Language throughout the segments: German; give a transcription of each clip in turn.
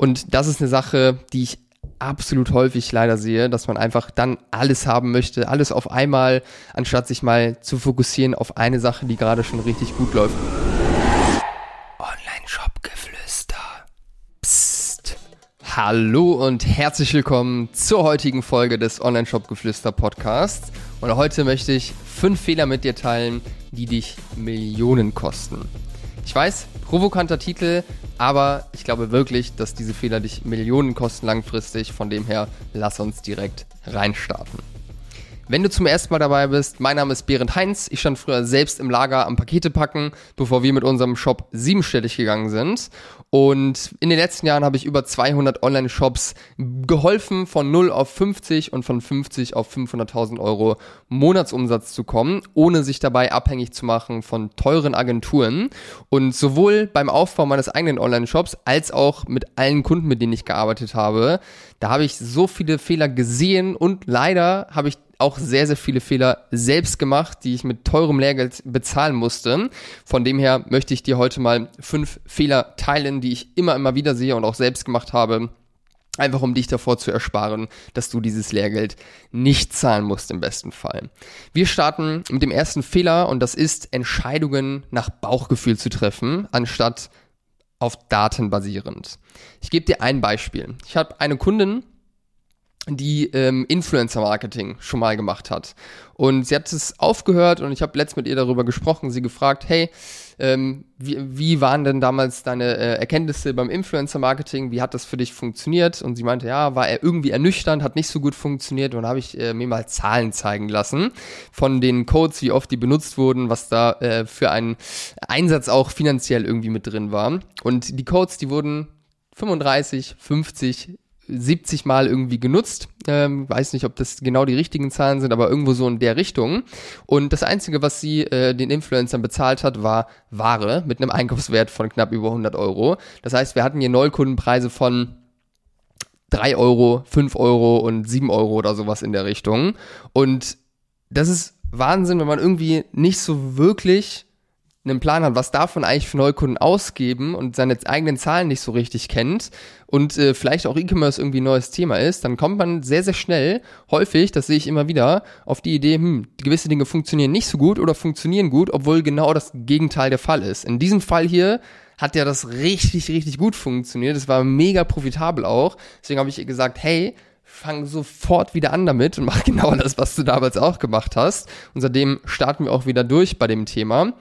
Und das ist eine Sache, die ich absolut häufig leider sehe, dass man einfach dann alles haben möchte, alles auf einmal, anstatt sich mal zu fokussieren auf eine Sache, die gerade schon richtig gut läuft. Online-Shop-Geflüster. Psst. Hallo und herzlich willkommen zur heutigen Folge des Online-Shop-Geflüster Podcasts. Und heute möchte ich fünf Fehler mit dir teilen, die dich Millionen kosten. Ich weiß, provokanter Titel, aber ich glaube wirklich, dass diese Fehler dich Millionen kosten langfristig. Von dem her, lass uns direkt reinstarten. Wenn du zum ersten Mal dabei bist, mein Name ist Berend Heinz. Ich stand früher selbst im Lager am Pakete packen, bevor wir mit unserem Shop siebenstellig gegangen sind. Und in den letzten Jahren habe ich über 200 Online-Shops geholfen, von 0 auf 50 und von 50 auf 500.000 Euro Monatsumsatz zu kommen, ohne sich dabei abhängig zu machen von teuren Agenturen. Und sowohl beim Aufbau meines eigenen Online-Shops als auch mit allen Kunden, mit denen ich gearbeitet habe, da habe ich so viele Fehler gesehen und leider habe ich auch sehr, sehr viele Fehler selbst gemacht, die ich mit teurem Lehrgeld bezahlen musste. Von dem her möchte ich dir heute mal fünf Fehler teilen, die ich immer, immer wieder sehe und auch selbst gemacht habe. Einfach um dich davor zu ersparen, dass du dieses Lehrgeld nicht zahlen musst im besten Fall. Wir starten mit dem ersten Fehler und das ist Entscheidungen nach Bauchgefühl zu treffen, anstatt auf Daten basierend. Ich gebe dir ein Beispiel. Ich habe eine Kundin, die ähm, Influencer-Marketing schon mal gemacht hat. Und sie hat es aufgehört und ich habe letzt mit ihr darüber gesprochen, sie gefragt, hey, ähm, wie, wie waren denn damals deine äh, Erkenntnisse beim Influencer-Marketing? Wie hat das für dich funktioniert? Und sie meinte, ja, war er irgendwie ernüchternd, hat nicht so gut funktioniert. Und habe ich äh, mir mal Zahlen zeigen lassen von den Codes, wie oft die benutzt wurden, was da äh, für ein Einsatz auch finanziell irgendwie mit drin war. Und die Codes, die wurden 35, 50, 70 Mal irgendwie genutzt. Ähm, weiß nicht, ob das genau die richtigen Zahlen sind, aber irgendwo so in der Richtung. Und das Einzige, was sie äh, den Influencern bezahlt hat, war Ware mit einem Einkaufswert von knapp über 100 Euro. Das heißt, wir hatten hier Neukundenpreise von 3 Euro, 5 Euro und 7 Euro oder sowas in der Richtung. Und das ist Wahnsinn, wenn man irgendwie nicht so wirklich einen Plan hat, was davon eigentlich für Neukunden ausgeben und seine eigenen Zahlen nicht so richtig kennt und äh, vielleicht auch E-Commerce irgendwie ein neues Thema ist, dann kommt man sehr, sehr schnell, häufig, das sehe ich immer wieder, auf die Idee, hm, gewisse Dinge funktionieren nicht so gut oder funktionieren gut, obwohl genau das Gegenteil der Fall ist. In diesem Fall hier hat ja das richtig, richtig gut funktioniert. Es war mega profitabel auch. Deswegen habe ich ihr gesagt, hey, fang sofort wieder an damit und mach genau das, was du damals auch gemacht hast. Und seitdem starten wir auch wieder durch bei dem Thema.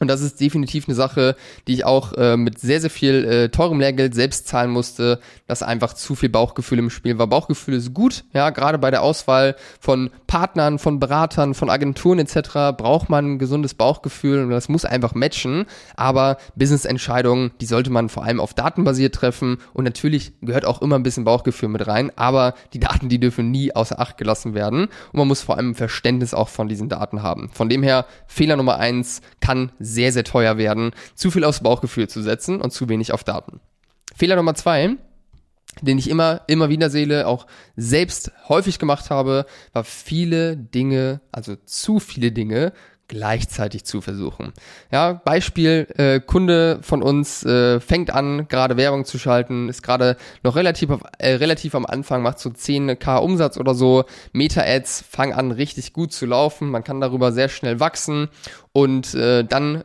Und das ist definitiv eine Sache, die ich auch äh, mit sehr, sehr viel äh, teurem Lehrgeld selbst zahlen musste, dass einfach zu viel Bauchgefühl im Spiel war. Bauchgefühl ist gut, ja, gerade bei der Auswahl von Partnern, von Beratern, von Agenturen etc. braucht man ein gesundes Bauchgefühl und das muss einfach matchen. Aber Business-Entscheidungen, die sollte man vor allem auf Daten basiert treffen und natürlich gehört auch immer ein bisschen Bauchgefühl mit rein, aber die Daten, die dürfen nie außer Acht gelassen werden und man muss vor allem Verständnis auch von diesen Daten haben. Von dem her, Fehler Nummer eins kann sehr, sehr teuer werden, zu viel aufs Bauchgefühl zu setzen und zu wenig auf Daten. Fehler Nummer zwei, den ich immer, immer wieder sehe, auch selbst häufig gemacht habe, war viele Dinge, also zu viele Dinge gleichzeitig zu versuchen. Ja, Beispiel, äh, Kunde von uns äh, fängt an, gerade Werbung zu schalten, ist gerade noch relativ, äh, relativ am Anfang, macht so 10k Umsatz oder so, Meta-Ads fangen an richtig gut zu laufen, man kann darüber sehr schnell wachsen und äh, dann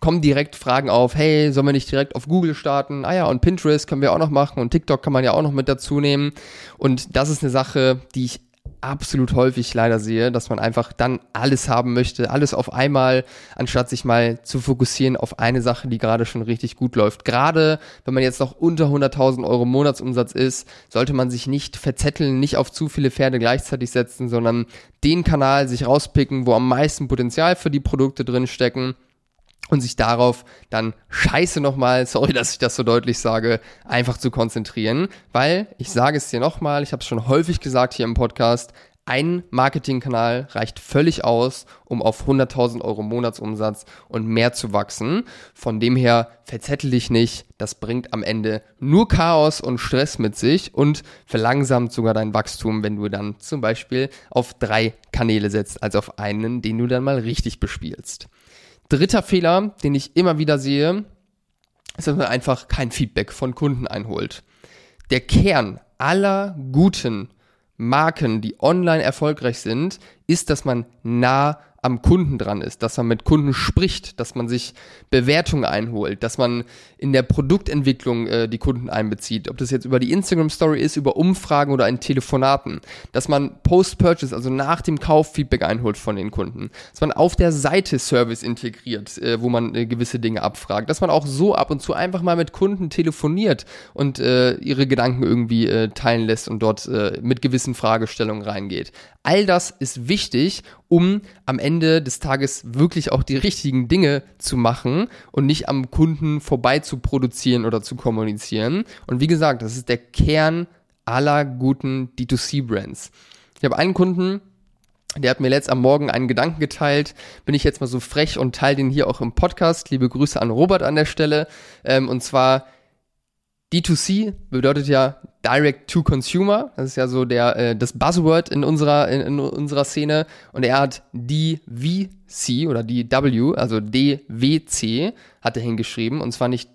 kommen direkt Fragen auf, hey, sollen wir nicht direkt auf Google starten? Ah ja, und Pinterest können wir auch noch machen und TikTok kann man ja auch noch mit dazu nehmen. Und das ist eine Sache, die ich absolut häufig leider sehe, dass man einfach dann alles haben möchte, alles auf einmal, anstatt sich mal zu fokussieren auf eine Sache, die gerade schon richtig gut läuft. Gerade wenn man jetzt noch unter 100.000 Euro Monatsumsatz ist, sollte man sich nicht verzetteln, nicht auf zu viele Pferde gleichzeitig setzen, sondern den Kanal sich rauspicken, wo am meisten Potenzial für die Produkte drin stecken und sich darauf dann scheiße nochmal, sorry, dass ich das so deutlich sage, einfach zu konzentrieren, weil ich sage es dir nochmal, ich habe es schon häufig gesagt hier im Podcast, ein Marketingkanal reicht völlig aus, um auf 100.000 Euro Monatsumsatz und mehr zu wachsen. Von dem her verzettel dich nicht. Das bringt am Ende nur Chaos und Stress mit sich und verlangsamt sogar dein Wachstum, wenn du dann zum Beispiel auf drei Kanäle setzt, als auf einen, den du dann mal richtig bespielst. Dritter Fehler, den ich immer wieder sehe, ist, dass man einfach kein Feedback von Kunden einholt. Der Kern aller guten Marken, die online erfolgreich sind, ist, dass man nah am Kunden dran ist, dass man mit Kunden spricht, dass man sich Bewertungen einholt, dass man in der Produktentwicklung äh, die Kunden einbezieht, ob das jetzt über die Instagram Story ist, über Umfragen oder in Telefonaten, dass man Post-Purchase, also nach dem Kauf Feedback einholt von den Kunden, dass man auf der Seite Service integriert, äh, wo man äh, gewisse Dinge abfragt, dass man auch so ab und zu einfach mal mit Kunden telefoniert und äh, ihre Gedanken irgendwie äh, teilen lässt und dort äh, mit gewissen Fragestellungen reingeht. All das ist wichtig, um am Ende des Tages wirklich auch die richtigen Dinge zu machen und nicht am Kunden vorbei zu produzieren oder zu kommunizieren. Und wie gesagt, das ist der Kern aller guten D2C-Brands. Ich habe einen Kunden, der hat mir letzt am Morgen einen Gedanken geteilt. Bin ich jetzt mal so frech und teile den hier auch im Podcast. Liebe Grüße an Robert an der Stelle. Ähm, und zwar D2C bedeutet ja Direct to Consumer. Das ist ja so der äh, das Buzzword in unserer in, in unserer Szene. Und er hat DVC oder DW, also DWC, hat er hingeschrieben. Und zwar nicht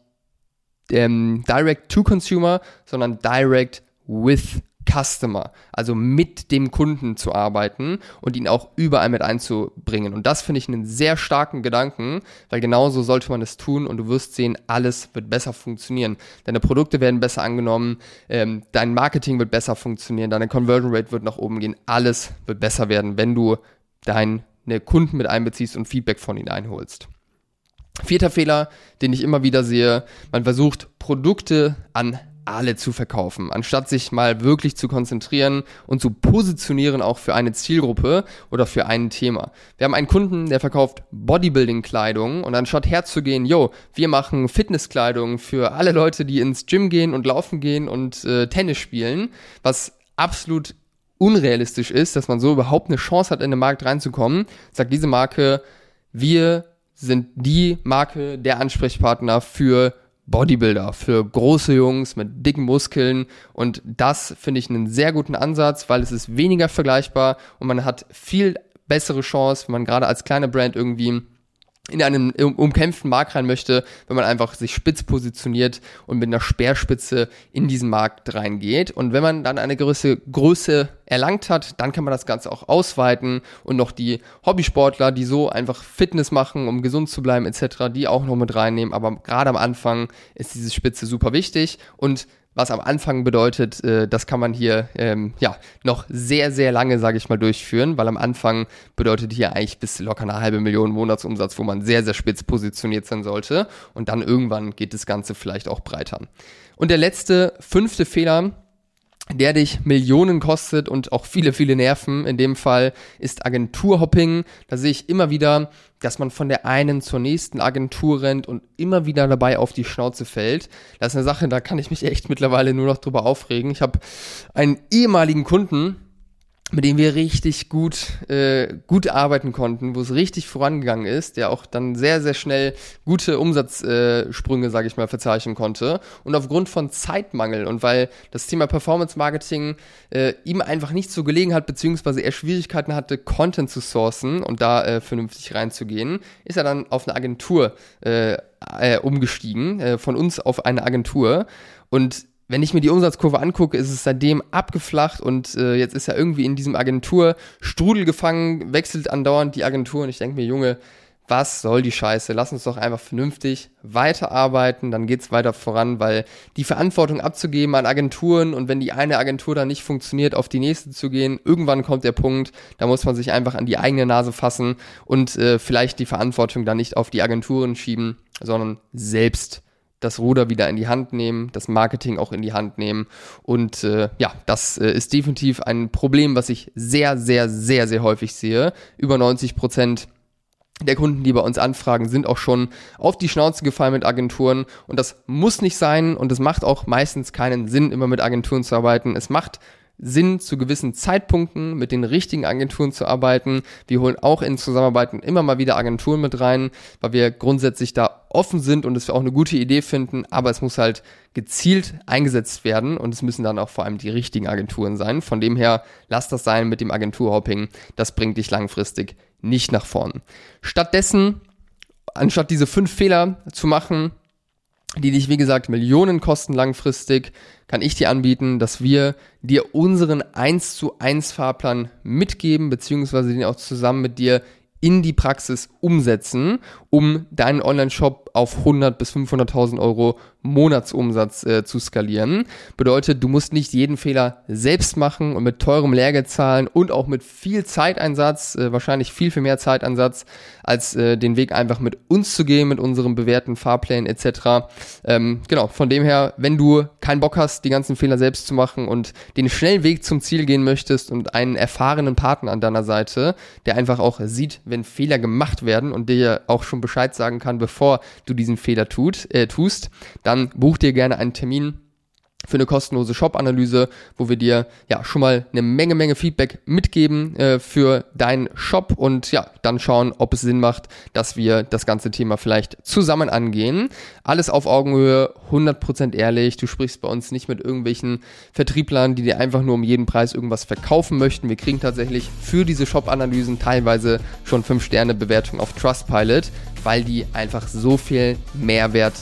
ähm, Direct to Consumer, sondern Direct with Customer, also mit dem Kunden zu arbeiten und ihn auch überall mit einzubringen. Und das finde ich einen sehr starken Gedanken, weil genauso sollte man es tun und du wirst sehen, alles wird besser funktionieren. Deine Produkte werden besser angenommen, ähm, dein Marketing wird besser funktionieren, deine Conversion Rate wird nach oben gehen, alles wird besser werden, wenn du deine Kunden mit einbeziehst und Feedback von ihnen einholst. Vierter Fehler, den ich immer wieder sehe, man versucht Produkte an alle zu verkaufen, anstatt sich mal wirklich zu konzentrieren und zu positionieren auch für eine Zielgruppe oder für ein Thema. Wir haben einen Kunden, der verkauft Bodybuilding-Kleidung und anstatt herzugehen, yo, wir machen Fitnesskleidung für alle Leute, die ins Gym gehen und laufen gehen und äh, Tennis spielen, was absolut unrealistisch ist, dass man so überhaupt eine Chance hat, in den Markt reinzukommen, sagt diese Marke, wir sind die Marke, der Ansprechpartner für Bodybuilder, für große Jungs mit dicken Muskeln. Und das finde ich einen sehr guten Ansatz, weil es ist weniger vergleichbar und man hat viel bessere Chance, wenn man gerade als kleine Brand irgendwie in einen umkämpften Markt rein möchte, wenn man einfach sich spitz positioniert und mit einer Speerspitze in diesen Markt reingeht. Und wenn man dann eine gewisse Größe erlangt hat, dann kann man das Ganze auch ausweiten und noch die Hobbysportler, die so einfach Fitness machen, um gesund zu bleiben etc., die auch noch mit reinnehmen. Aber gerade am Anfang ist diese Spitze super wichtig und was am Anfang bedeutet, äh, das kann man hier ähm, ja noch sehr, sehr lange, sage ich mal, durchführen, weil am Anfang bedeutet hier eigentlich bis locker eine halbe Million Monatsumsatz, wo man sehr, sehr spitz positioniert sein sollte. Und dann irgendwann geht das Ganze vielleicht auch breiter. Und der letzte, fünfte Fehler, der dich Millionen kostet und auch viele, viele Nerven. In dem Fall ist Agenturhopping. Da sehe ich immer wieder, dass man von der einen zur nächsten Agentur rennt und immer wieder dabei auf die Schnauze fällt. Das ist eine Sache, da kann ich mich echt mittlerweile nur noch drüber aufregen. Ich habe einen ehemaligen Kunden, mit dem wir richtig gut, äh, gut arbeiten konnten, wo es richtig vorangegangen ist, der auch dann sehr, sehr schnell gute Umsatzsprünge, äh, sage ich mal, verzeichnen konnte. Und aufgrund von Zeitmangel und weil das Thema Performance Marketing äh, ihm einfach nicht so gelegen hat, beziehungsweise er Schwierigkeiten hatte, Content zu sourcen und da äh, vernünftig reinzugehen, ist er dann auf eine Agentur äh, äh, umgestiegen, äh, von uns auf eine Agentur. Und wenn ich mir die Umsatzkurve angucke, ist es seitdem abgeflacht und äh, jetzt ist er irgendwie in diesem Agenturstrudel gefangen, wechselt andauernd die Agentur und ich denke mir, Junge, was soll die Scheiße? Lass uns doch einfach vernünftig weiterarbeiten, dann geht's weiter voran, weil die Verantwortung abzugeben an Agenturen und wenn die eine Agentur dann nicht funktioniert, auf die nächste zu gehen, irgendwann kommt der Punkt, da muss man sich einfach an die eigene Nase fassen und äh, vielleicht die Verantwortung dann nicht auf die Agenturen schieben, sondern selbst das Ruder wieder in die Hand nehmen, das Marketing auch in die Hand nehmen. Und äh, ja, das äh, ist definitiv ein Problem, was ich sehr, sehr, sehr, sehr häufig sehe. Über 90 Prozent der Kunden, die bei uns anfragen, sind auch schon auf die Schnauze gefallen mit Agenturen. Und das muss nicht sein und es macht auch meistens keinen Sinn, immer mit Agenturen zu arbeiten. Es macht Sinn, zu gewissen Zeitpunkten mit den richtigen Agenturen zu arbeiten. Wir holen auch in Zusammenarbeiten immer mal wieder Agenturen mit rein, weil wir grundsätzlich da offen sind und es auch eine gute Idee finden, aber es muss halt gezielt eingesetzt werden und es müssen dann auch vor allem die richtigen Agenturen sein. Von dem her, lass das sein mit dem Agenturhopping. Das bringt dich langfristig nicht nach vorn. Stattdessen, anstatt diese fünf Fehler zu machen, die dich, wie gesagt, Millionen kosten langfristig, kann ich dir anbieten, dass wir dir unseren 1 zu 1 Fahrplan mitgeben, beziehungsweise den auch zusammen mit dir in die Praxis umsetzen, um deinen Online-Shop auf 100 bis 500.000 Euro Monatsumsatz äh, zu skalieren. Bedeutet, du musst nicht jeden Fehler selbst machen und mit teurem Lehrgeld zahlen und auch mit viel Zeiteinsatz, äh, wahrscheinlich viel, viel mehr Zeiteinsatz, als äh, den Weg einfach mit uns zu gehen, mit unserem bewährten Fahrplan etc. Ähm, genau, von dem her, wenn du keinen Bock hast, die ganzen Fehler selbst zu machen und den schnellen Weg zum Ziel gehen möchtest und einen erfahrenen Partner an deiner Seite, der einfach auch sieht, wenn Fehler gemacht werden und dir auch schon Bescheid sagen kann, bevor du diesen Fehler tut, äh, tust, dann buch dir gerne einen Termin für eine kostenlose Shop-Analyse, wo wir dir ja schon mal eine Menge, Menge Feedback mitgeben äh, für deinen Shop und ja, dann schauen, ob es Sinn macht, dass wir das ganze Thema vielleicht zusammen angehen. Alles auf Augenhöhe, 100% ehrlich. Du sprichst bei uns nicht mit irgendwelchen Vertrieblern, die dir einfach nur um jeden Preis irgendwas verkaufen möchten. Wir kriegen tatsächlich für diese Shop-Analysen teilweise schon 5 Sterne Bewertung auf Trustpilot, weil die einfach so viel Mehrwert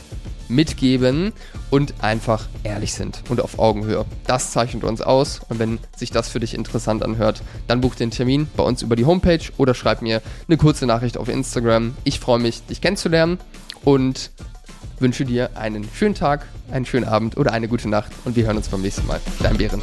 mitgeben und einfach ehrlich sind und auf Augenhöhe. Das zeichnet uns aus und wenn sich das für dich interessant anhört, dann buch den Termin bei uns über die Homepage oder schreib mir eine kurze Nachricht auf Instagram. Ich freue mich, dich kennenzulernen und wünsche dir einen schönen Tag, einen schönen Abend oder eine gute Nacht und wir hören uns beim nächsten Mal. Dein Bären.